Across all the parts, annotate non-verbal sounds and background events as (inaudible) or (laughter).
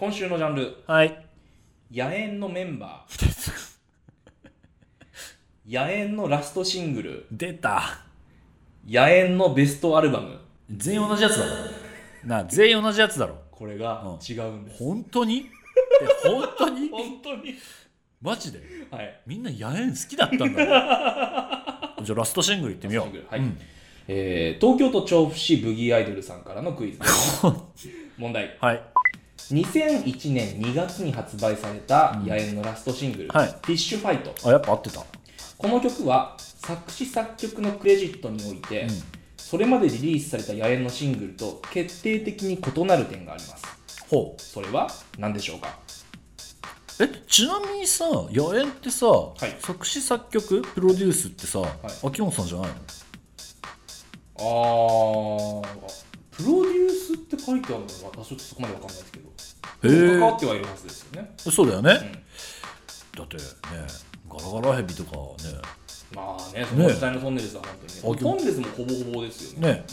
今週のジャンル。はい。野猿のメンバー。(laughs) 野猿のラストシングル。出た。野猿のベストアルバム。全員同じやつだろ。なあ全員同じやつだろ。これが違うんです、本当に？え本当に？(laughs) 本当に。マジで？はい。みんな野猿好きだったんだね (laughs) じゃあラストシングルいってみよう。はい。うん。えー東京都調布市ブギーアイドルさんからのクイズです。問題。はい2001年2月に発売された野猿のラストシングル「はい。フィッシュファイトあやっぱ合ってた」この曲は作詞作曲のクレジットにおいて、それまでリリースされた野猿のシングルと決定的に異なる点があります。ほう。それは何でしょうか？えちなみにさ野猿ってさ、い。作詞作曲プロデュースってさ、秋元さんじゃないの？あープロデュースって書いてあるのは私ちょっとそこまでわかんないですけど関わってはいるはずですよね。そうだよね、だってねガラガラヘビとかね。まあねその時代のトンネルズは本当にねあトンネルズもほぼほぼですよね。ね、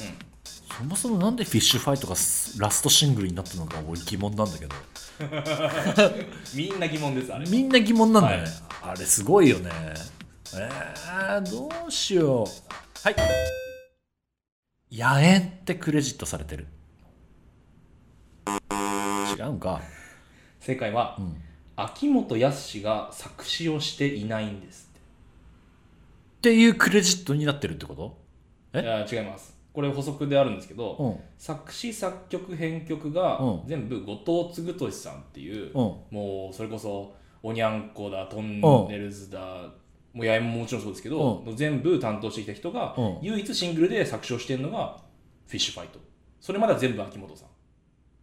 そもそもなんでフィッシュファイトがスラストシングルになったのか俺疑問なんだけど。(laughs) みんな疑問ですあれ。みんな疑問なんだね、はい。あれすごいよね。えー、どうしよう。はい。野猿ってクレジットされてる違うんか。正解は、ん。秋元康が作詞をしていないんですって。いうクレジットになってるってこと？っていや違います。これ補足であるんですけど、うん。作詞作曲編曲がうん。全部後藤嗣俊さんっていう、うん。もうそれこそおにゃんこだトンネルズだ、もう八重ももちろんそうですけど、全部担当してきた人が、うん。唯一シングルで作詞をしてるのがフィッシュファイトそれまでは全部秋元さん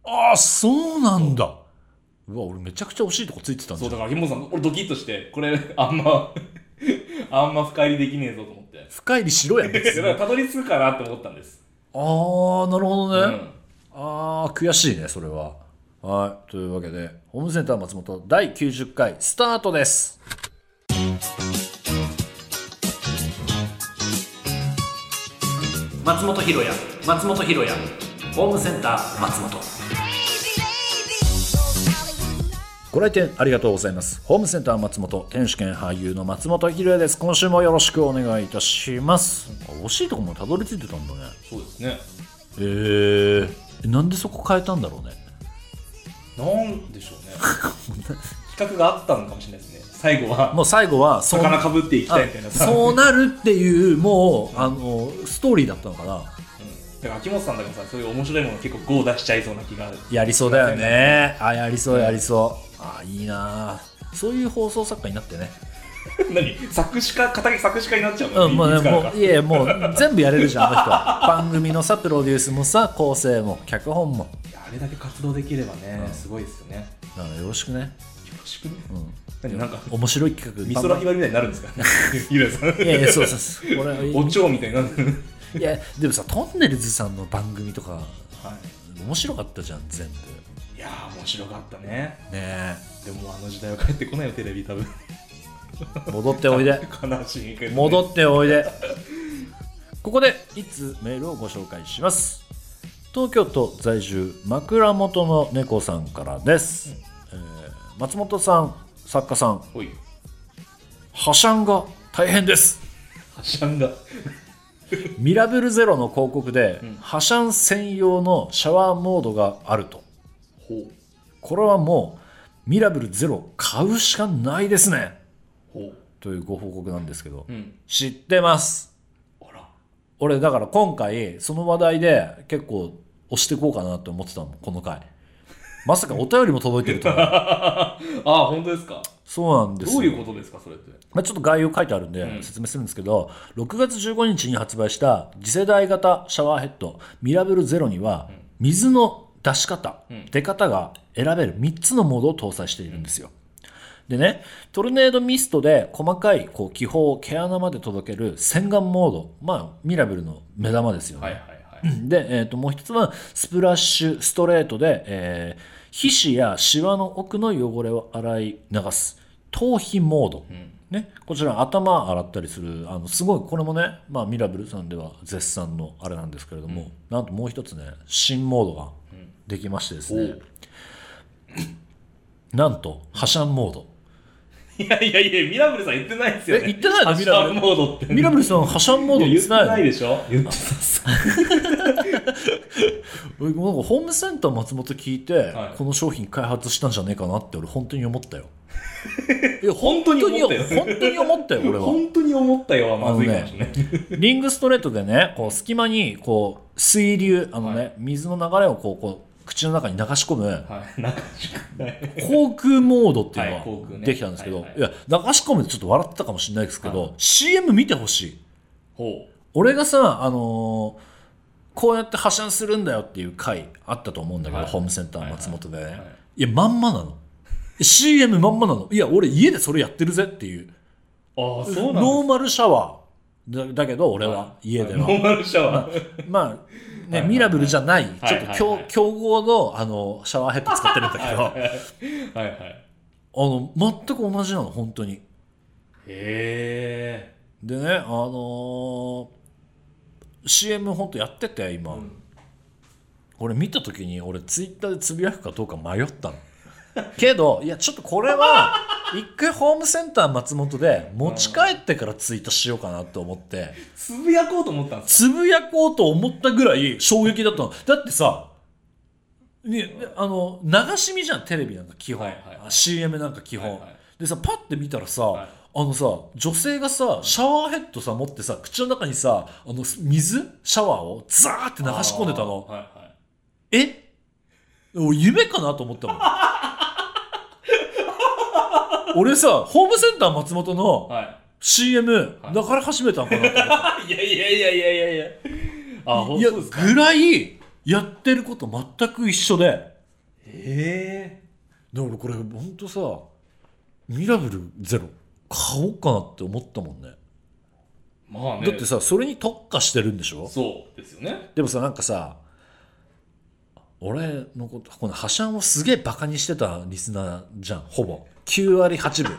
ああそうなんだ。う。わ俺めちゃくちゃ惜しいとこついてたんだそうだから秋元さん俺ドキッとしてこれ (laughs) あんま (laughs) あんま深入りできねえぞと思って。深入りしろやん (laughs) だからたどり着くかなって思ったんです、ああなるほどね、うん。ああ悔しいねそれは。はいというわけでホームセンター松本第90回スタートです。松本ひろや松本ひろやホームセンター松本ご来店ありがとうございます。ホームセンター松本天主兼俳優の松本ひろやです。今週もよろしくお願いいたします。あ惜しいとこもたどり着いてたんだね。そうですね。えー、え。なんでそこ変えたんだろうね。なんでしょうね。(laughs) 企画があったのかもしれないですね。最後は。もう最後は魚かぶっていきたいみたいな。さそうなるっていうもうあのストーリーだったのかな。うん。だから秋元さんだからさそういう面白いもの結構 GO 出しちゃいそうな気が。やりそうだよね。あやりそうやりそうあいいなそういう放送作家になってね。(laughs) 何？作詞家？片作詞家になっちゃうの、うんもうねもういやもう (laughs) 全部やれるじゃんあの人は。番組のさプロデュースもさ構成も脚本も。あれだけ活動できればね、すごいですよね。だからよろしくね。よろしくね、うん。何？なんか面白い企画美空ひばりみたいになるんですか？ゆらさんいやいやそうそうそう。これお蝶みたいになる。いやでもさトンネルズさんの番組とかは面白かったじゃん全部いいやー面白かったね。ねでもあの時代は帰ってこないよテレビ多分。え戻っておいで。悲しいけど、ね、戻っておいで。(laughs) ここでいつメールをご紹介します。東京都在住枕元の猫さんからです、えー松本さん作家さん。おい。破シャンが大変です。はしゃんが。ミラブルゼロの広告で、ん。破シャン専用のシャワーモードがあるとこれはもうミラブルゼロ買うしかないですね。というご報告なんですけど、うん。知ってます。あら。俺だから今回その話題で結構押していこうかなって思ってたのこの回。まさかお便りも届いてるとは。(laughs) ああ本当ですか？そうなんですよ。どういうことですかそれって？まあ、ちょっと概要書いてあるんでうん。説明するんですけど、6月15日に発売した次世代型シャワーヘッドミラブルゼロには水の出し方、ん。出方が選べる3つのモードを搭載しているんですよ。でね、トルネードミストで細かいこう気泡を毛穴まで届ける洗顔モード、まあ、ミラブルの目玉ですよね。はいはいはい。で、えー、ともう一つはスプラッシュストレートで、えー皮脂やシワの奥の汚れを洗い流す頭皮モード、ね、こちら頭洗ったりするあのすごいこれもね、まあ、ミラブルさんでは絶賛のあれなんですけれども、なんともう一つね新モードができましてですね、(coughs) なんと破シャンモード。いやいやいやミラブルさん言ってないですよね。え言ってないの？ハッシュタグモードって。ミラブルさん破シャンモード言っててっないの？ないでしょ？言って俺 (laughs) なんかホームセンター松本聞いて、はい。この商品開発したんじゃねえかなって俺本当に思ったよ。(laughs) いや本当に思ったよ。本当に思ったよ。俺は。本当に思ったよはまずいかもしれない、リングストレートでねこう隙間にこう水流あのね、水の流れをこうこう口の中に流し込む。航空モードっていうのができたんですけど、はいはい。いや流し込むってちょっと笑ってたかもしれないですけど、CM 見てほしい。ほ俺がさあのーこうやって破産するんだよっていう回あったと思うんだけど、はい。ホームセンター松本でね、い。はいはい。やまんまなの。CM まんまなの。いや俺家でそれやってるぜっていう。うああそうなんノーマルシャワーだだけど俺は家では、ノーマルシャワー、まあいはいミラブルじゃない、はいちょっと強,、はいはい競合のあのシャワーヘッド使ってるんだけど、あ (laughs) はいはい。の全く同じなの本当に。へえ。でねあのー CM 本当やってて今、俺見た時に俺ツイッターでつぶやくかどうか迷ったのけどいやちょっとこれは一回ホームセンター松本で持ち帰ってからツイートしようかなって思って。つぶやこうと思ったんですつぶやこうと思ったぐらい衝撃だったの。だってさね、あの流し見じゃんテレビなんか基本、はいはい。はい CM なんか基本、はいはい。でさパッて見たらさ、はい。あのさ女性がさシャワーヘッドさ持ってさ口の中にさあの水シャワーをザーって流し込んでたの。はいはえ？俺夢かなと思ったもん俺さホームセンター松本いのは CM はい。流れ始めたのかなと思ったい (laughs) いやいやいやいやいや。いやあほんいやそうですか？ぐらいやってること全く一緒で。へえ。で俺これほんとさミラブルゼロ。買おうかなって思ったもんね。まあね。だってさそれに特化してるんでしょ？そうですよね。でもさなんかさ俺のことこの破シャンをすげえバカにしてたリスナーじゃんほぼ9割8分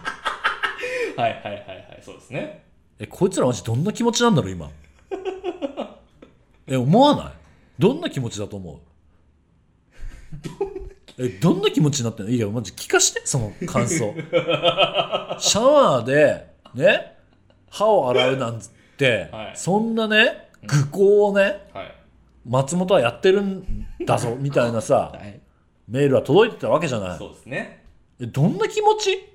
はいはいはいはいそうですね。えこいつらマジどんな気持ちなんだろう今。(laughs) え思わない？どんな気持ちだと思う？えどんな気持ちになってんの？いやマジ聞かしてその感想。(laughs) シャワーでね歯を洗うなんて、はい。そんなね愚行をねはい。松本はやってるんだぞみたいなさ (laughs) はい。メールは届いてたわけじゃない。そうですねえどんな気持ち？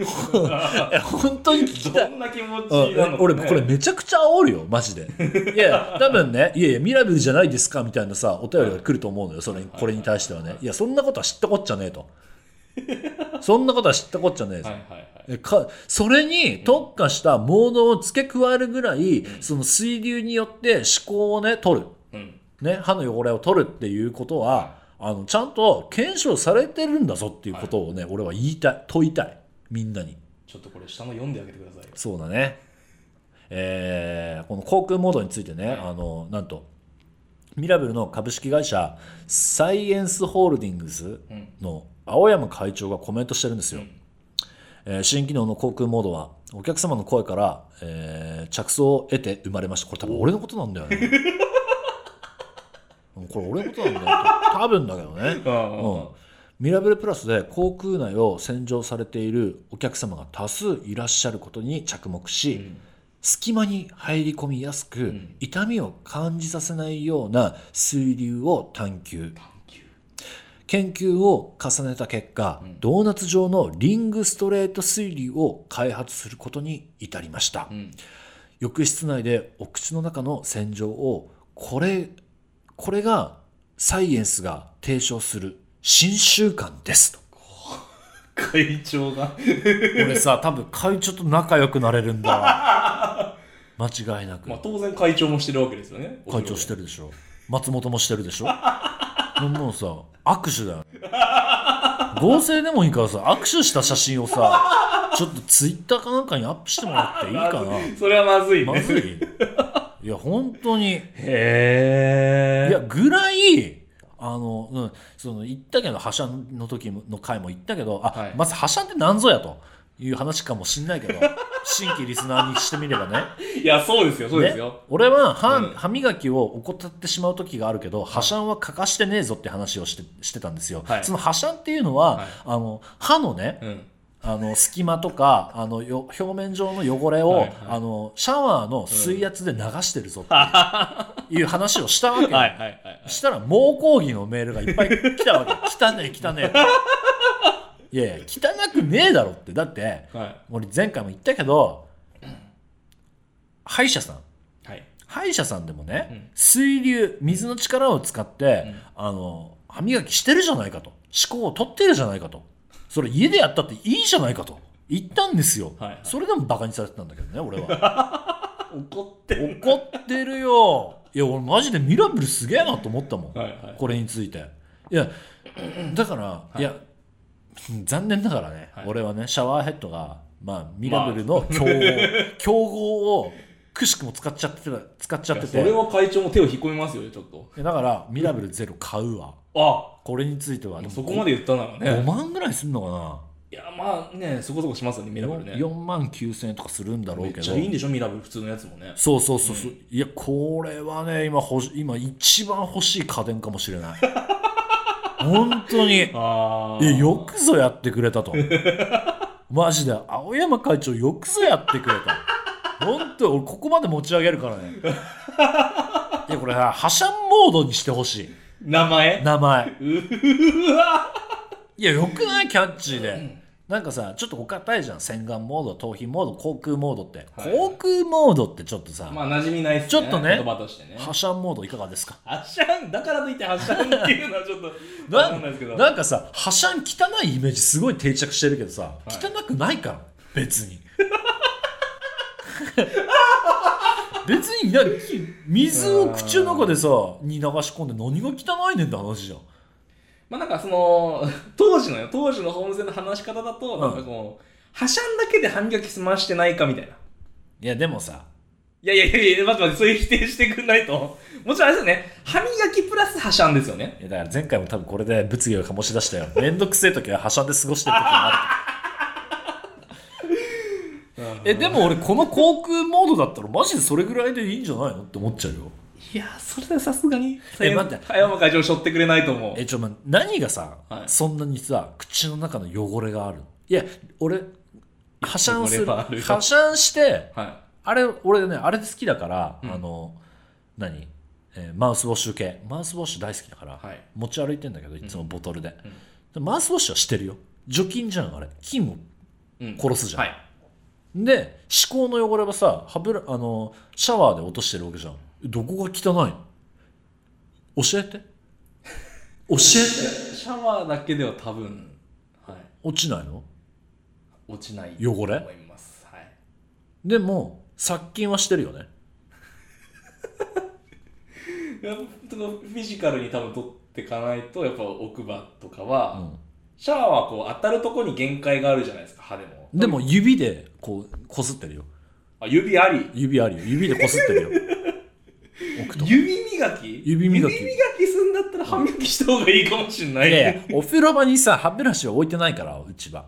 (laughs) え本当に聞きたい。どんな気持ちうんなのか、ね、俺これめちゃくちゃ煽るよマジで。いや多分ねいやいやミラブルじゃないですかみたいなさお便りが来ると思うのよそれにこれに対してはね。い。やそんなことは知ったこっちゃねえと。そんなことは知ったこっちゃねえぞ。はいはいかそれに特化したモードを付け加えるぐらい、その水流によって思考をね取る、うん。ね、歯の汚れを取るっていうことはあのちゃんと検証されてるんだぞっていうことをね、俺は言いたい問いたい。みんなに。ちょっとこれ下の読んであげてくださいよ。そうだね。えーこの航空モードについてね、あのなんとミラブルの株式会社サイエンスホールディングスの青山会長がコメントしてるんですよ、えー新機能の航空モードはお客様の声から、えー着想を得て生まれました。これ多分俺のことなんだよね。う (laughs) んこれ俺のことなんだよ (laughs) 多分だけどね。うんミラブルプラスで航空内を洗浄されているお客様が多数いらっしゃることに着目し、隙間に入り込みやすく、痛みを感じさせないような水流を探求。研究を重ねた結果、ドーナツ状のリングストレート水流を開発することに至りました、ん。浴室内でお口の中の洗浄をこれこれがサイエンスが提唱する新習慣ですと。会長が。俺さ多分会長と仲良くなれるんだわ。(laughs) 間違いなく、まあ当然会長もしてるわけですよね。会長してるでしょ。松本もしてるでしょ。もうさ握手だよ。合成でもいいからさ握手した写真をさちょっとツイッターかなんかにアップしてもらっていいかな。(laughs) それはまずいね。まずいいや本当に。へえ。いやぐらいあの、うん、その言ったけど破産の時の回も言ったけどあ、はい。まず破産って何ぞやという話かもしんないけど (laughs) 新規リスナーにしてみればね。いやそうですよそうですよ、ね、俺は歯,、うん。歯磨きを怠ってしまう時があるけど破シャンは欠かしてねえぞって話をしてしてたんですよ、はい。その破シャンっていうのは、はい。あの歯のね、うんあの隙間とかあのよ表面上の汚れを、はいはい。あのシャワーの水圧で流してるぞっていう,、話をしたわけよ、(laughs) はいしたら猛抗議のメールがいっぱい来たわけ (laughs) 汚ねえ汚ねえいやいや汚くねえだろって。だってはい。俺前回も言ったけど歯医者さん。はい。歯医者さんでもね、うん。水流水の力を使って、うん。あの歯磨きしてるじゃないかと。思考を取ってるじゃないかとそれ家でやったっていいじゃないかと。言ったんですよ、はいはい。それでもバカにされてたんだけどね俺は。(laughs) 怒ってる。怒ってるよ。いや俺マジでミラブルすげえなと思ったもん、はいはい。これについて。いやだから、い、や残念ながらね、はい。俺はねシャワーヘッドがまあミラブルの競合、競合をくしくも使っちゃってた使っちゃってて。それは会長も手を引っ込みますよちょっと。だからミラブルゼロ買うわ。あこれについてはそこまで言ったなら5ね万ぐらいすんのかいやまあねそこそこしますよねミな、ラブルね。4, 万9000円とかするんだろうけど。めっちゃいいんでしょミラブル普通のやつもね。そうそうそうそう、いやこれはね今欲し今一番欲しい家電かもしれない。(laughs) 本当に。あいやよくぞやってくれたと。(laughs) マジで。青山会長よくぞやってくれた本当俺ここまで持ち上げるからね。いやこれさ破シャンモードにしてほしい。名前？名前。うわ。いやよくない？キャッチーで、なんかさちょっとお堅いじゃん。洗顔モード頭皮モード航空モードって、はい航空モードってちょっとさ、まあ馴染みないっすね。ちょっとね言葉としてね。破シャンモードいかがですか？発射だからといって発射っていうのはちょっとななんかさ破シャン汚いイメージすごい定着してるけどさ、い。汚くないから別に (laughs) 別にな水を口の中でさに流し込んで何が汚いねんって話じゃん。まあなんかその (laughs) 当時のよ。当時のホームセンの話し方だとなんかこう破シャンだけで歯磨き済ましてないかみたいな。いやでもさ。やいやいやいや待って待ってそういう否定してくんないと。もちろんあれですよね。歯磨きプラス破シャンですよね。いやだから前回も多分これで物議を醸し出したよ。めんどくせえ時は破シャンで過ごしてる時もあるえでも俺この航空モードだったらマジでそれぐらいでいいんじゃないのって思っちゃうよ。いやそれはさすがに。え待って。葉山会長背負ってくれないと思う。えちょま何がさ、はい。そんなにさ口の中の汚れがあるいや俺破シャンする破シャンしてはあれ俺ねあれで好きだから、うん。あの何、えーマウスウォッシュ系。マウスウォッシュ大好きだから、はい。持ち歩いてんだけどいつもボトルで、でマウスウォッシュはしてるよ。除菌じゃんあれ。菌をい、うん。殺すじゃん。はいで歯垢の汚れはさ歯ブラあのシャワーで落としてるわけじゃん。どこが汚いの？教えて。(laughs) 教えて。シャワーだけでは多分、はい、落ちないの？落ちない汚れと思います、はい、でも殺菌はしてるよね。い (laughs) やフィジカルに多分取っていかないとやっぱ奥歯とかは、うん。シャワーはこう当たるところに限界があるじゃないですか歯でもでも指でこうこすってるよ。あ指あり。指あるよ。指でこすってるよ。(laughs) 置くと指磨き？指磨き。指磨きするんだったら歯磨きした方がいいかもしれないいやいやお風呂場にさ歯ブラシは置いてないからうちは。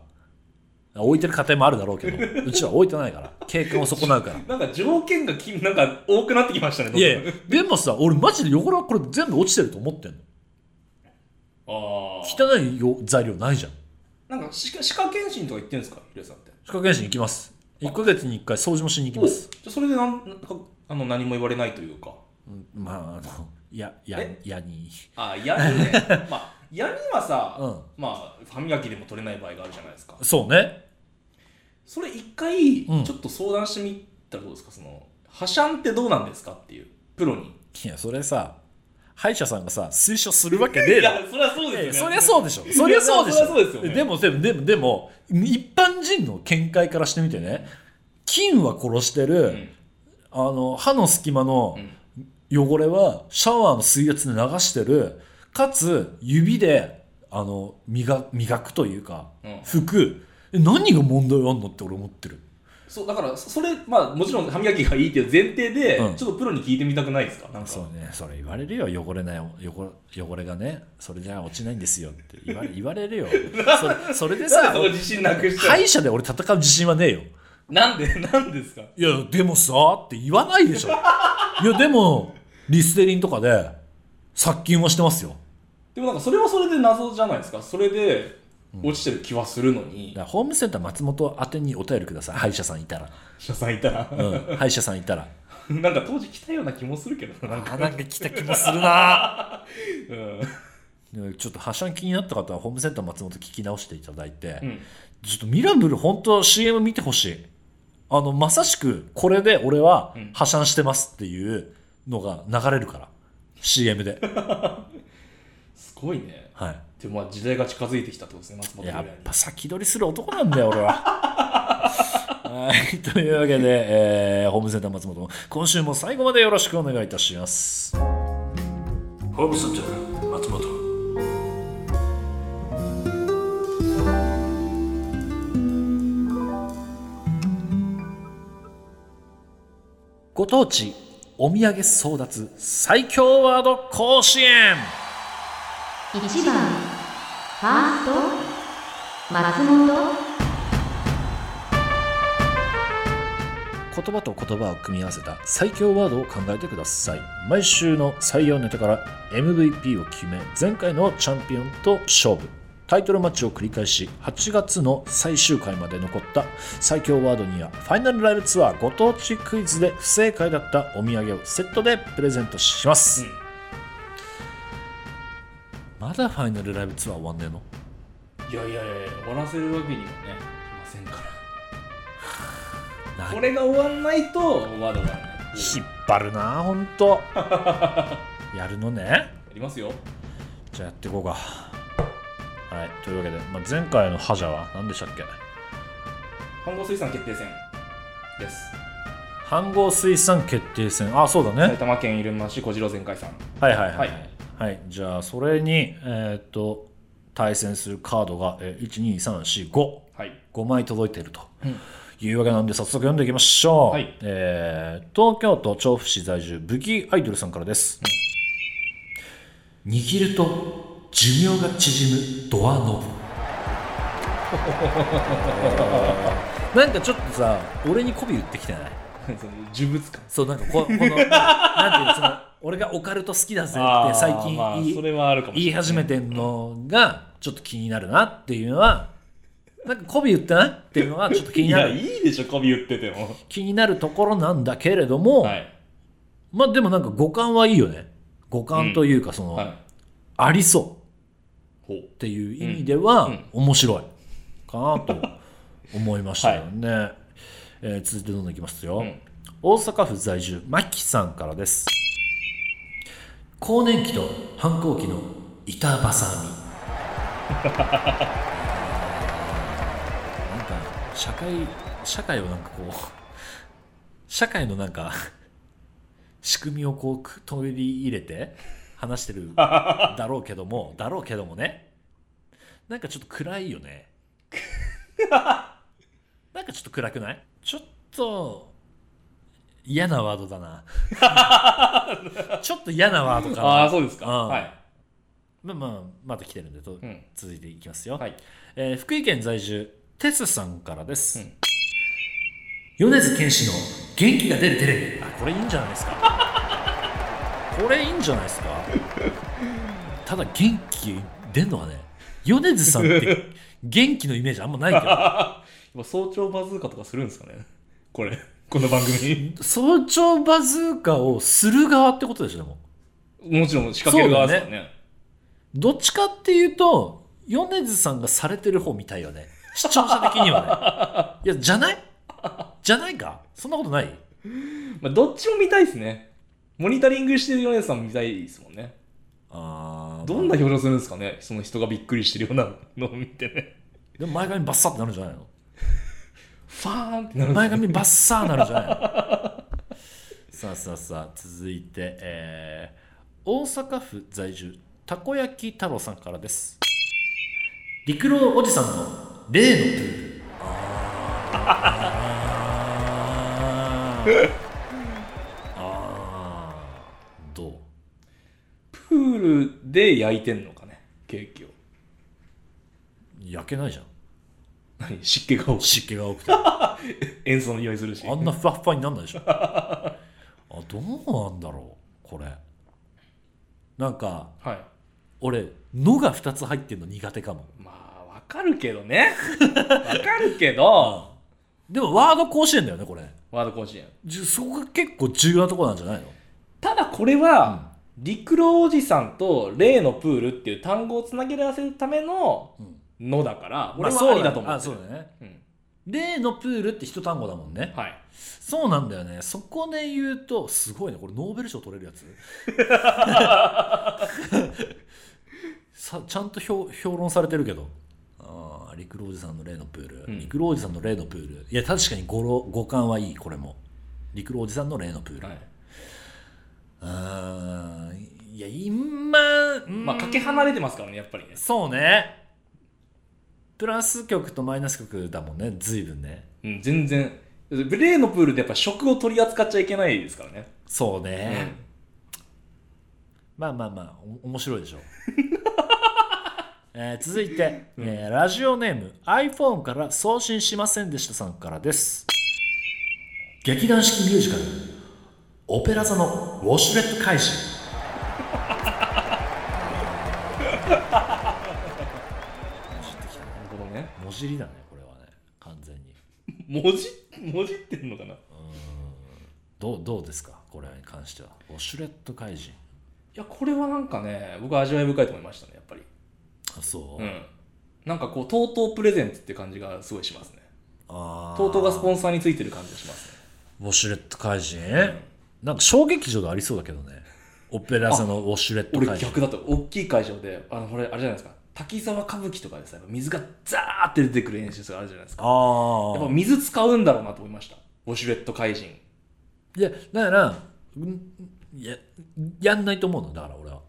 置いてる家庭もあるだろうけど (laughs) うちは置いてないから景観を損なうから。なんか条件がきなんか多くなってきましたねいやいやでもさ俺マジで汚れはこれ全部落ちてると思ってんの。ああ汚いよ材料ないじゃんなんか歯科歯科検診とか言ってんですかヒデさんって。歯科検診行きます。1ヶ月に1回掃除もしに行きます。おじゃあそれでなんなんかあの何も言われないというか。うんまああのややえ？やに。あ嫌にね。(laughs) まあ嫌にはさ、うん。まあ歯磨きでも取れない場合があるじゃないですか。そうね。それ一回うん。ちょっと相談してみたらどうですかその歯シャンってどうなんですかっていうプロに。いやそれさ歯医者さんがさ推奨するわけねえだろ。いやそりゃそうですよね。いやそりゃそうでしょ。そりゃそうでしょ。いやそりゃそうですよね。でもでもでもでも一般人の見解からしてみてね。菌は殺してる、ん。あの歯の隙間のうん。汚れはシャワーの水圧で流してるかつ指であの磨磨くというか、うん。拭く。え何が問題あんのって俺思ってるそうだからそそれまあもちろん歯磨きがいいっていう前提で、うん。ちょっとプロに聞いてみたくないですか？なんか。そうね。それ言われるよ。汚れない汚れ汚れがねそれじゃ落ちないんですよって言われ (laughs) 言われるよ。それそれでさなんでそこ自信なくし歯医者で俺戦う自信はねえよ。なんで？(laughs) なんですか？いやでもさって言わないでしょ。いやでもリステリンとかで殺菌はしてますよ。でもなんかそれはそれで謎じゃないですか？それで落ちてる気はするのに、だからホームセンター松本宛てにお便りください。歯医者さんいたら、社さんいたら、うん、歯医者さんいたら。(laughs) なんか当時来たような気もするけどな。なんか、あなんか来た気もするな。(laughs) うん、でちょっと破産気になった方はホームセンター松本聞き直していただいて、うん。ちょっとミラブル本当 CM 見てほしい。あのまさしくこれで俺はん。破産してますっていうのが流れるから。CM で、(laughs) すごいね。はでもまあ時代が近づいてきたってことですね松い、本やっぱ先取りする男なんだよ俺は。(laughs) はいというわけで、えーホームセンター松本今週も最後までよろしくお願いいたします。ホームセンター松本。ご当地お土産争奪最強ワード甲子園。1番ファースト松本。言葉と言葉を組み合わせた最強ワードを考えてください。毎週の採用ネタから MVP を決め前回のチャンピオンと勝負。タイトルマッチを繰り返し8月の最終回まで残った最強ワードにはファイナルライブツアーご当地クイズで不正解だったお土産をセットでプレゼントします、うんまだファイナルライブツアー終わんねえの？いやいやいや終わらせるわけにもねいませんか (laughs) ならこれが終わんないとまだ終わらない。引っ張るなほんと。(laughs) やるのね？やりますよ。じゃあやっていこうか。はい、というわけで、まあ、前回の覇者は何でしたっけ？飯合水産決定戦です。飯合水産決定戦。あ、そうだね。埼玉県入間市小次郎全会さん。はいはいはい。ははいい、じゃあ、それに、えーっと、対戦するカードが、えー、1、2、3、4、5。はい。5枚届いていると。うん。いうわけなんで早速読んでいきましょう、はい。えー東京都調布市在住武器アイドルさんからです、握ると寿命が縮むドアノブ。(laughs) なんかちょっとさ俺に媚び売ってきてない？(laughs) 呪物感。そうなんかここのなんていうのその俺がオカルト好きだぜって最近まあ言い,、始めてんのがちょっと気になるなっていうのはなんか媚び売ってないっていうのがちょっと気に (laughs) いやなる。いいでしょ媚び売ってても。気になるところなんだけれども、はい。まあでもなんか五感はいいよね。五感というかその、はい。ありそう。っていう意味ではうん。面白いかなと思いましたよね、えー続いてどんどんいきますよ、うん。大阪府在住マキさんからです。更年期と反抗期の板挟み。(laughs) なんか社会社会をなんかこう (laughs) 社会のなんか (laughs) 仕組みをこうく取り入れて話してるだろうけどもだろうけどもね。なんかちょっと暗いよねなんかちょっと暗くない？ちょっと嫌なワードだな。(laughs) ちょっと嫌なワードかな。ああそうですか。うん。はい。まあまあまだ来てるんでと、ん。続いていきますよ、はい。えー福井県在住テスさんからです、うん。米津玄師の元気が出るテレビ。あこれいいんじゃないですか？(laughs) これいいんじゃないですか？ただ元気出んのはね米津さんって元気のイメージあんまないけど今早朝バズーカとかするんですかね？(laughs) これこの番組。早朝バズーカをする側ってことでしょでももちろん仕掛ける側ですからね。どっちかっていうと米津さんがされてる方みたいよね。視聴者的にはね。(laughs) いやじゃない？じゃないか？そんなことない？まあ、どっちも見たいですね。モニタリングしてる米津さんも見たいですもんね。あーどんな表情するんですかね？その人がびっくりしてるようなのを見てね。でも前髪バッサってなるんじゃないの？ファーンって前よ。髪バッサーなるんじゃない。の (laughs) さあさあさあ続いて、えー大阪府在住たこ焼き太郎さんからです。陸郎おじさんの例のプール。あー。あー。どう？プールで焼いてんのかねケーキを。焼けないじゃん何？湿気が多く湿気が多くて。(laughs) 塩素の匂いするし。あんなふわっふわになんないでしょ。(laughs) あどうなんだろうこれ。なんかはい。俺「の」が2つ入ってんの苦手かも。まあわかるけどね。(laughs) わかるけど。でもワード甲子園だよねこれ。ワード甲子園。じゅそこが結構重要なところなんじゃないの？ただこれは、陸路おじさんと例のプールっていう単語をつなげ合わせるためののだから、俺はありだと思う、あそうだね。うん。例のプールって一単語だもんね。はい。そうなんだよね。そこで言うとすごいね。これノーベル賞取れるやつ？(laughs) さちゃんと評評論されてるけど。ああ陸路おじさんの例のプール、うん。陸路おじさんの例のプール。いや確かに語呂語感はいいこれも。陸路おじさんの例のプール、はい。あーいや今、うんまあかけ離れてますからねやっぱりね。そうねプラス曲とマイナス曲だもんね随分ね。うん全然。例のプールでやっぱ食を取り扱っちゃいけないですからね。そうね、まあまあまあお面白いでしょ。う、(laughs) えー続いて、えーラジオネーム iPhone から送信しませんでしたさんからです。劇団四季ミュージカルオペラ座のウォシュレット怪人ほどね文字りだねこれはね完全に。文字文字ってんのかな？どうどうですか？これに関しては。ウォシュレット怪人。いやこれはなんかね僕は味わい深いと思いましたねやっぱり。あそう、うん。なんかこう TOTO プレゼンツって感じがすごいしますね。あ TOTO がスポンサーについてる感じがしますね。ウォシュレット怪人、なんか小劇場でありそうだけどね。オペラ座のウォシュレット俺怪人。逆だと大きい会場であのこれあれじゃないですか？滝沢歌舞伎とかでさやっぱ水がザーって出てくる演出があるじゃないですか。ああやっぱ水使うんだろうなと思いました。ウォシュレット怪人。いやだからうんいややんないと思うのだから俺は。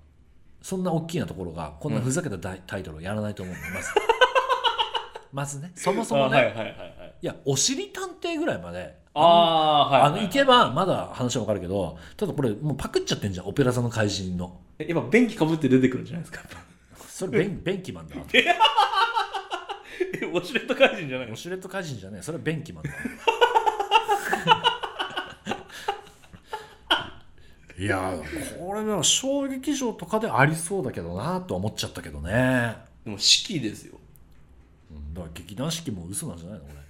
そんな大きなところがこんなふざけたタイトルをやらないと思うのまず。(laughs) まずね。そもそもね、あはいはいはいはい。いやおしり探偵ぐらいまでああはいあの行けばまだ話はわかるけどただこれもうパクっちゃってんじゃんオペラ座の怪人の。えやっぱ便器かぶって出てくるんじゃないですかそれベンベンキマンだ (laughs) えウォシュレット怪人じゃないの？ウォシュレット怪人じゃねえ。それはベンキマンだ (laughs) いやこれは小劇場とかでありそうだけどなとは思っちゃったけどね。でも式ですよ。うんだから劇団四季も嘘なんじゃないのこれ。え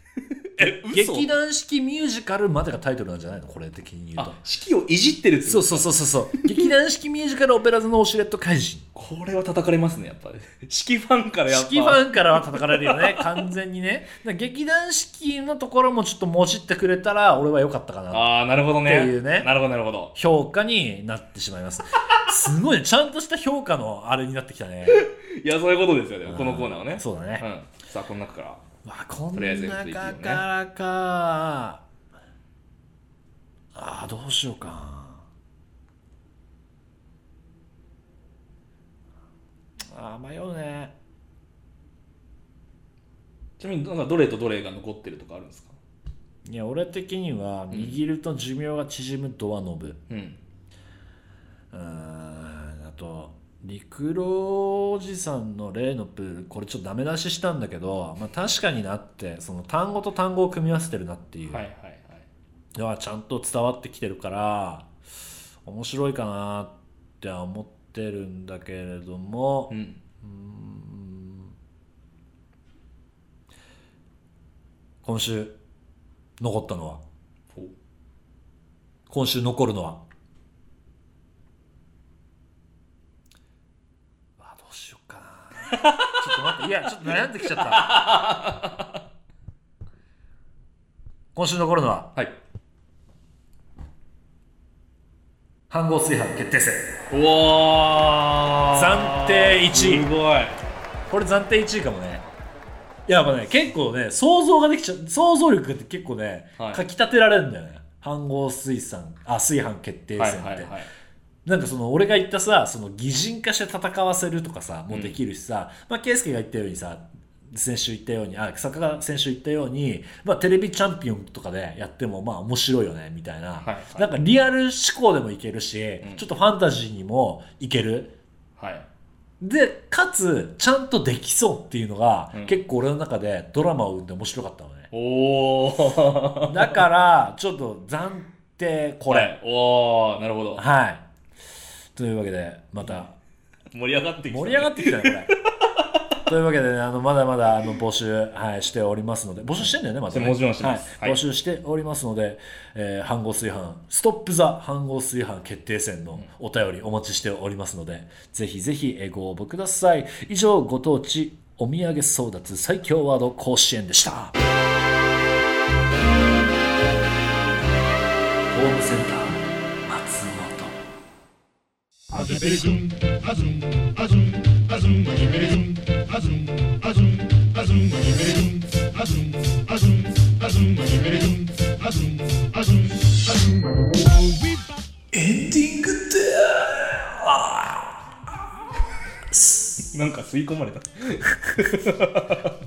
劇団四季ミュージカルまでがタイトルなんじゃないの？これ的に言うと。あ式をいじってるってこと？そうそうそうそうそう。劇団四季ミュージカルオペラ座のオシュレット怪人。これは叩かれますねやっぱり。式ファンからやっぱ。四季ファンからは叩かれるよね。(laughs) 完全にね。劇団四季のところもちょっともじってくれたら俺は良かったかな。ああなるほどね。っていうね。なるほどなるほど。評価になってしまいます。すごいね。ちゃんとした評価のあれになってきたね。(laughs) いやそういうことですよね。このコーナーはね。そうだね、うん。さあこの中からわあこん中からかあーどうしようか。あー迷うね。ちなみになんかどれとどれが残ってるとかあるんですか？いや俺的には握ると寿命が縮むドアノブ。うん。うーんあと陸路おじさんの例のプールこれちょっとダメ出ししたんだけど、まあ、確かになってその単語と単語を組み合わせてるなっていう。はいはいはい。のはちゃんと伝わってきてるから面白いかなっては思ってるんだけれども、うん。今週残ったのは？今週残るのはあどうしようかなちょっと待っていやちょっと悩んできちゃった。今週残るのははい。飯合炊飯決定戦。うわ暫定1位。すごい。これ暫定1位かもね。いややっぱね結構ね想像ができちゃ想像力が結構ね、はい。かきたてられるんだよね。飯合水産あ炊飯決定戦って、はいはいはいなんかその俺が言ったさその擬人化して戦わせるとかさもうできるしさ、まあ圭介が言ったようにさ先週言ったようにあ草加が先週言ったように、まあ、テレビチャンピオンとかでやってもまあ面白いよねみたいな、はいはい。なんかリアル思考でもいけるし、ん。ちょっとファンタジーにもいける。はい。でかつちゃんとできそうっていうのが、うん。結構俺の中でドラマを生んで面白かったのね。おおだからちょっと暫定これ。おおなるほど。はい、というわけでまた。盛り上がってきた盛り上がってきたねこれ。(laughs) というわけでねあのまだまだあの募集、はい、しておりますので。募集してんだよねまだね。もちろんしてます。はい。はい。募集しておりますので、えー、飯合炊飯ストップ・ザ飯合炊飯決定戦のお便りお待ちしておりますので、ぜひぜひえーご応募ください。以上ご当地お土産争奪最強ワード甲子園でした。ホームセンターエンディングでなんか吸い込まれた。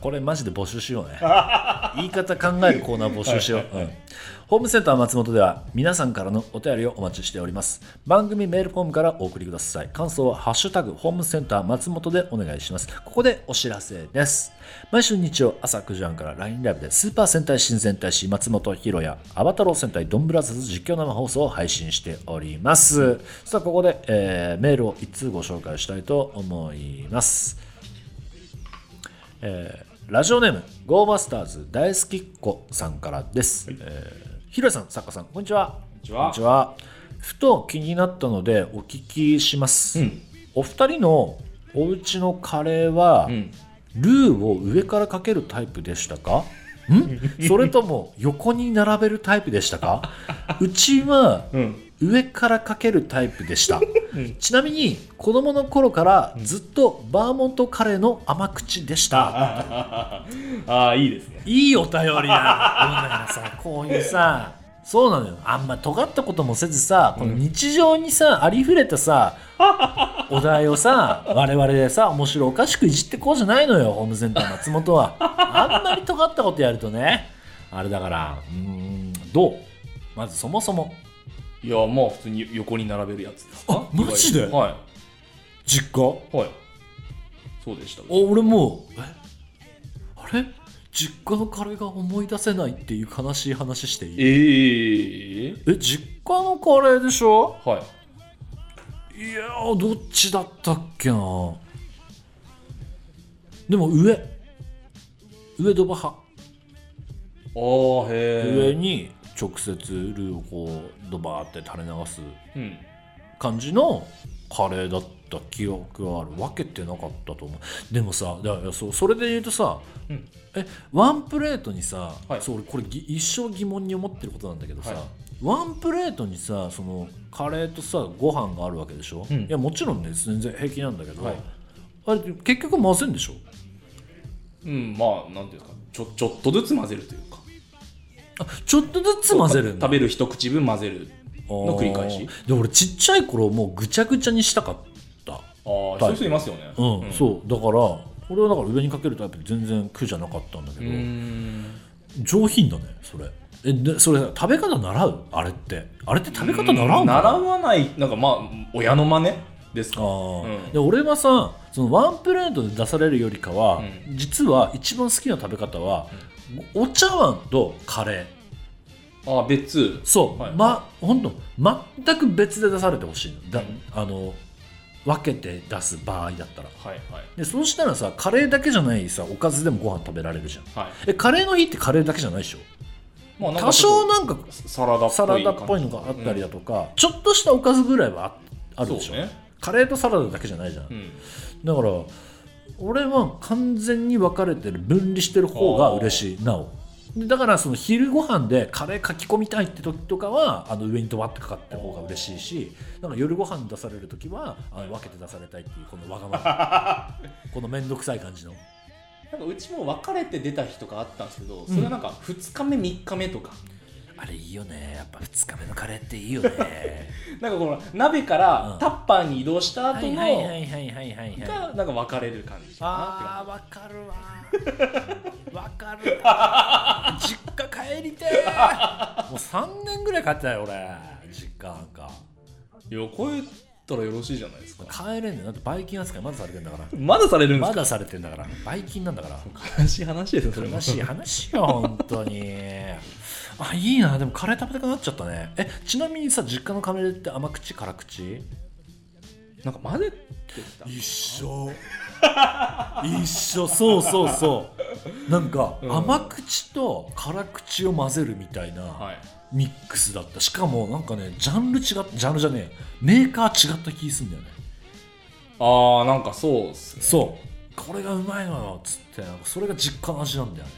これマジで募集しようね。言い方考えるコーナー募集しよう、うん。ホームセンター松本では皆さんからのお便りをお待ちしております。番組メールフォームからお送りください。感想は「ハッシュタグホームセンター松本」でお願いします。ここでお知らせです。毎週日曜朝9時半から LINE ライブでスーパー戦隊新戦隊士松本ひろやアバタロー戦隊ドンブラザーズ実況生放送を配信しております。さあここで、えーメールを1通ご紹介したいと思います。えーラジオネームゴーバスターズ大好きっ子さんからです、えーひろやさん作家さんこんにちは。こんにちは。ふと気になったのでお聞きします、うん。お二人のお家のカレーは、うん。ルーを上からかけるタイプでしたか？ん？それとも横に並べるタイプでしたか？(laughs) うちはうん上からかけるタイプでした、ちなみに子供の頃からずっとバーモントカレーの甘口でした、ああいいですね。いいお便りだ。よ。だからさ、こういうさ、そうなのよ。あんま尖ったこともせずさ、この日常にさ、ありふれたさ、(laughs) お題をさ、我々でさ、面白おかしくいじってこうじゃないのよ、ホームセンター松本は。あんまり尖ったことやるとね、あれだから、うーん、どう？まずそもそも、いやまあ普通に横に並べるやつですか？あマジで？は実家？いはい。そうでした。お俺もう、え？あれ？実家のカレーが思い出せないっていう悲しい話していい？えええ実家のカレーでしょ？はい。いやーどっちだったっけな？でも上。上ドバ派ああへえ上に直接ルーをこうドバーって垂れ流すうん。感じのカレーだった記憶がある。分けてなかったと思う。でもさだからそうそれで言うとさ、うん。えワンプレートにさ、はい。そう俺これぎ一生疑問に思ってることなんだけどさ、はい。ワンプレートにさそのカレーとさご飯があるわけでしょ、うん。いやもちろんね全然平気なんだけど、はい。あれ結局混ぜんでしょ？うんまあなんていうか？ちょちょっとずつ混ぜるというかあちょっとずつ混ぜるんだ。食べる一口分混ぜるの繰り返し？で俺ちっちゃい頃もうぐちゃぐちゃにしたかった。ああそういう人いますよね。うん、そう。だから俺はだから上にかけるタイプで全然苦じゃなかったんだけど、上品だねそれ。えでそれ食べ方習う？あれって。あれって食べ方習うの？習わないなんかまあ親の真似ですか？うん。で俺はさそのワンプレートで出されるよりかは、う実は一番好きな食べ方は、お茶碗とカレー。あ別。そう、はい。ま本当全く別で出されてほしいの。だ、あの分けて出す場合だったら。はいはい。でそうしたらさカレーだけじゃないさおかずでもご飯食べられるじゃん。はい。えカレーの日ってカレーだけじゃないでしょ？まあ多少なんかサラダっぽいサラダっぽいのがあったりだとか、ちょっとしたおかずぐらいはああるでしょ、ね。カレーとサラダだけじゃないじゃん、うん。だから俺は完全に分かれてる分離してる方が嬉しいなお。でだからその昼ご飯でカレー書き込みたいって時とかはあの上にドバッてかかってる方が嬉しいしなんか夜ご飯出される時はあの分けて出されたいっていうこのわがまま。(laughs) この面倒くさい感じの。なんかうちも別れて出た日とかあったんですけどそれはなんか2日目3日目とかあれいいよね。やっぱ2日目のカレーっていいよね。(laughs) なんかこの鍋かうん。らタッパーに移動した後のはいはいはいはいはいはい。はいがなんか分かれる感じかあーわかるわ。(laughs) わかる。わ実家帰りてー。もう3年ぐらい帰ってない俺実家なんか。いやこれたらよろしいじゃないですか。帰れんねんだってバイキン扱いまだされてんだから。まだされるんですか？まだされてんだから。バイキンなんだから。悲しい話ですよそれも。悲しい話よ本当にあいいな。でもカレー食べたくなっちゃったね。えちなみにさ実家のカレーって甘口辛口？なんか混ぜてきた。一緒。一緒。そうそうそう。なんかうん。甘口と辛口を混ぜるみたいなはい。ミックスだった。しかもなんかねジャンル違ったジャンルじゃねえ。よメーカー違った気すんだよね。ああなんかそうっすね。そう。これがうまいのよっつってそれが実家の味なんだよね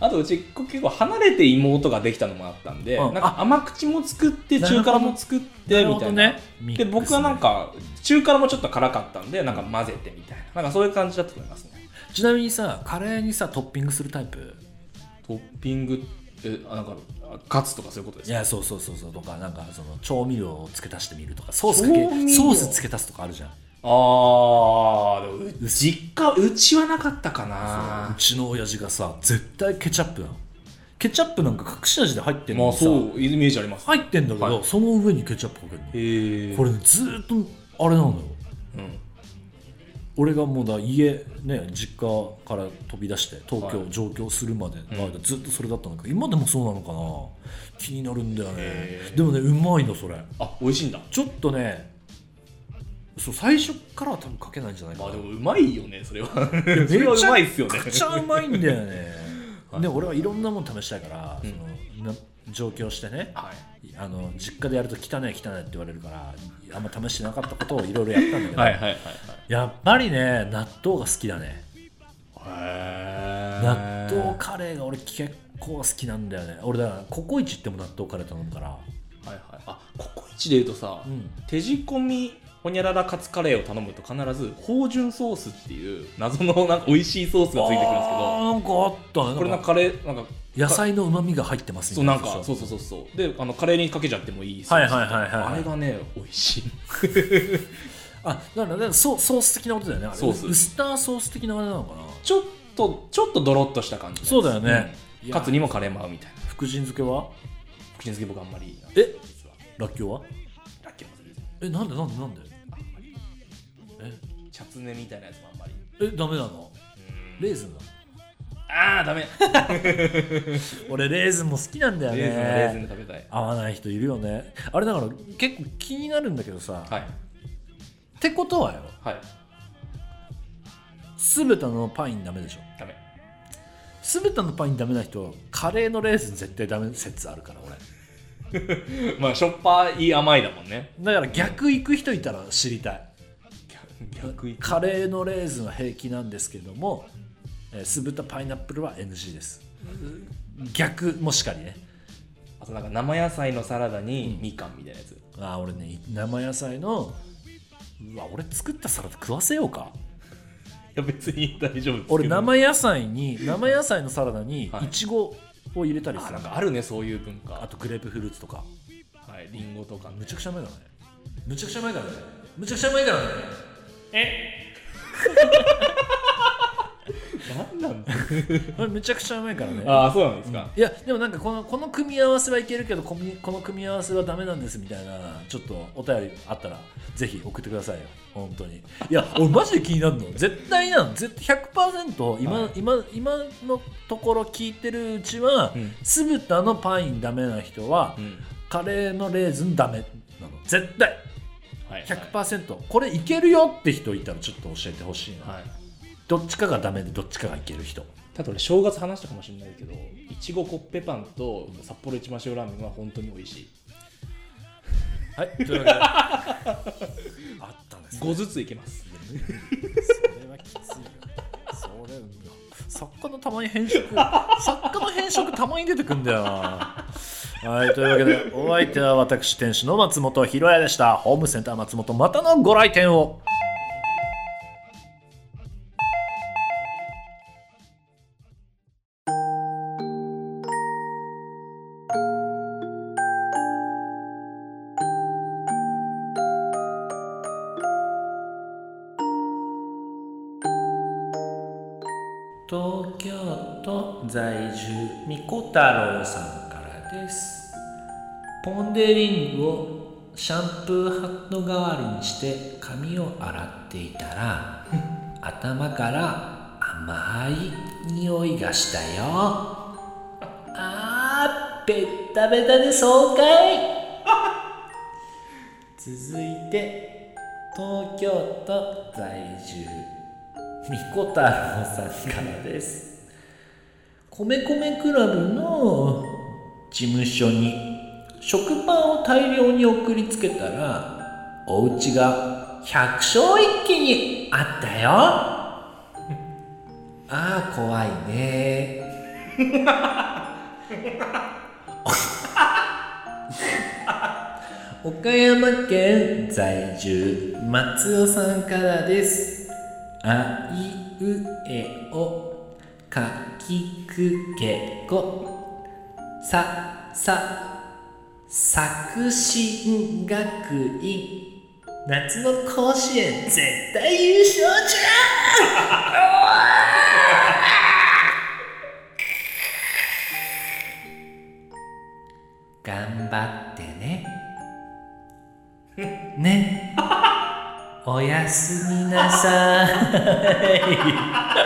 あとうち結構離れて妹ができたのもあったんで、うん。なんか甘口も作って中辛も作ってみたいな。ねで僕はなんか中辛もちょっと辛かったんでなんか混ぜてみたいな。なんかそういう感じだと思いますね。ちなみにさカレーにさトッピングするタイプ？トッピングえあなんかあカツとかそういうことですか？いやそうそうそうそう。とかなんかその調味料を付け足してみるとか。ソースかけソース付け足すとかあるじゃん。あーでもう実家うちはなかったかう。なちの親父がさ絶対ケチャップなの。ケチャップなんか隠し味で入ってんのまあそうイメージあります。入ってんだけど、はい。その上にケチャップかけるの。これねずーっとあれなのよ。うん。俺がもうだ家ね実家から飛び出して東京、はい。上京するまでの間うずっとそれだったんだけど今でもそうなのかな。気になるんだよね。でもねうまいのそれ。あ美味しいんだ。ちょっとねそう最初からは多分かけないんじゃないかな。まあでもうまいよねそれは。め (laughs) それはうまいっすよね。めちゃうまいんだよね、(laughs) はい。で俺はいろんなもの試したいから、うん。そのな上京してね。はい。あの実家でやると汚い汚いって言われるからあんま試してなかったことをいろいろやったんだけど、はいはいはいやっぱりね納豆が好きだね。はい納豆カレーが俺結構好きなんだよね。俺だからココイチ行っても納豆カレー頼むから。はいはい。あココイチでいうとさ、うん。手仕込みほにゃららカツカレーを頼むと必ず芳醇ソースっていう謎のなんか美味しいソースがついてくるんですけあどーなんかあったねこれなんかカレーなんか野菜のうまみが入ってますそうなんかそうそうそうそう。であのカレーにかけちゃってもいいソはいースはいはいはい。あれがね美味しい。(laughs) あだからだからソソース的なことだよねあれソース。ウスターソース的なあれなのかな。ちょっとちょっとドロッとした感じ。そうだよね。うん。カツにもカレーも合うみたいな。福神漬けは？福神漬け僕あんまりえ？実は。らっきょうは？ラッキーもす。るえなんでなんでなんで？チャツネみたいなやつもあんまり。えダメなの？うん。レーズンだああダメ。(laughs) 俺レーズンも好きなんだよレーズンはレーズンねで食べたい。合わない人いるよね。あれだから結構気になるんだけどさ、はい。ってことはよ。はい。酢豚のパインダメでしょ。ダメ。酢豚のパインダメな人カレーのレーズン絶対ダメ説あるから俺。(laughs) まあしょっぱい甘いだもんね。だから逆行く人いたら知りたいカレーのレーズンは平気なんですけどもえー酢豚パイナップルは NG です。逆もしかりね。あとなんか生野菜のサラダにみかんみたいなやつ、いあー俺ね生野菜のうわ俺作ったサラダ食わせようか。や別に大丈夫です俺生野菜に生野菜のサラダにはい。いちごを入れたりすあるなんかあるねそういう文化。あとグレープフルーツとか。はいリンゴとか。ねむちゃくちゃうまいからね。むちゃくちゃうまいからね。むちゃくちゃうまいからね何なんだこれむちゃくちゃうまいからね。ああそうなんですか、いやでもなんかこのこの組み合わせはいけるけどこの組み合わせはダメなんですみたいなちょっとお便りあったらぜひ送ってくださいよ。本当に。いや俺マジで気になるの。絶対なの絶対100%今,、はい。今今のところ聞いてるうちは、うん。酢豚のパインダメな人は、うん。カレーのレーズンダメなの。絶対。はい100%、これいけるよって人いたらちょっと教えてほしいな、はい。どっちかがダメでどっちかがいける人。ただ俺正月話したかもしれないけどいちごコッペパンと札幌一番塩ラーメンは本当に美味しい。はいというわけで。(laughs) あったんですね。5ずついけます。それはきついよ。それ作家のたまに変色。作家の変色たまに出てくんだよなはいというわけでお相手は私店主の松本ひろやでした。ホームセンター松本またのご来店を。東京都在住みこ太郎さんからです。ポン・デ・リングをシャンプーハット代わりにして髪を洗っていたら頭から甘い匂いがしたよ。あーベッタベタで爽快。(laughs) 続いて東京都在住。みこ太郎さんからです。米米クラブの事務所に食パンを大量に送りつけたらお家が百姓一揆にあったよ。(laughs) ああ怖いね。(laughs) 岡山県在住松尾さんからです。あいうえおかきくけこささ作新学院。夏の甲子園絶対優勝じゃ頑張ってね。(laughs) ね。おやすみなさい。